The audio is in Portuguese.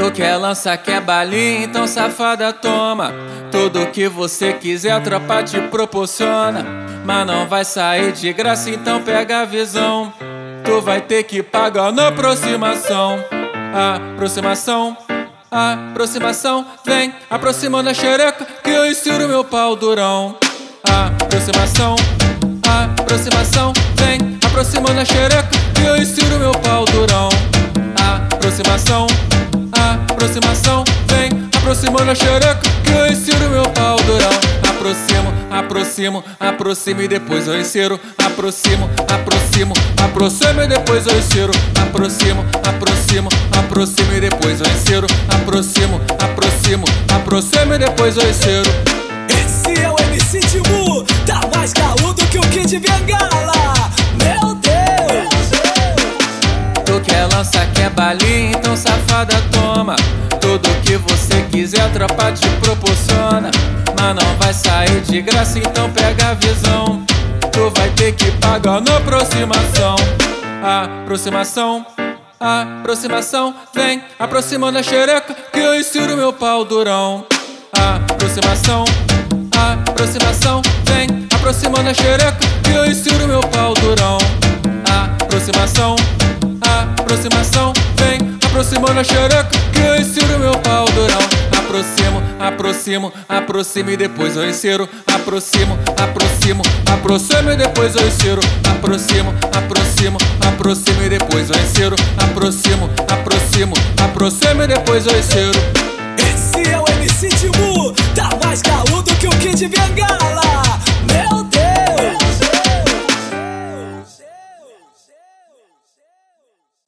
Tu quer lança, quer balinha, então safada toma. Tudo que você quiser, a tropa te proporciona. Mas não vai sair de graça, então pega a visão. Tu vai ter que pagar na aproximação. Aproximação, aproximação, vem aproximando a xereca que eu insiro meu pau durão. Aproximação, aproximação, vem aproximando a xereca que eu insiro meu pau durão. Aproximação, aproximação, vem aproximando a xereca que eu insiro meu pau durão. Aproximo, aproximo, aproximo e depois eu insiro. Aproximo, aproximo, aproximo e depois eu insiro. Aproximo, aproximo, aproximo e depois eu insiro. Aproximo, aproximo, aproximo e depois eu insiro. Esse é o MC Timu, tá mais caludo que o Kid Bengala. Meu Deus! Tu quer lança, quer balinha, então safada toma. Quiser, a tropa te proporciona. Mas não vai sair de graça, então pega a visão. Tu vai ter que pagar na aproximação. Aproximação, aproximação, vem aproximando a xereca que eu insiro meu pau durão. Aproximação, aproximação, vem aproximando a xereca que eu insiro meu pau durão. Aproximação, aproximação, vem aproximando a xereca que eu insiro. Aproximo, aproximo, e depois eu insiro. Aproximo, aproximo, aproximo e depois eu insiro. Aproximo, aproximo, aproximo e depois eu insiro. Aproximo, aproximo, aproximo e depois eu insiro. Esse é o MC Timu, tá mais caludo que o Kid Bengala.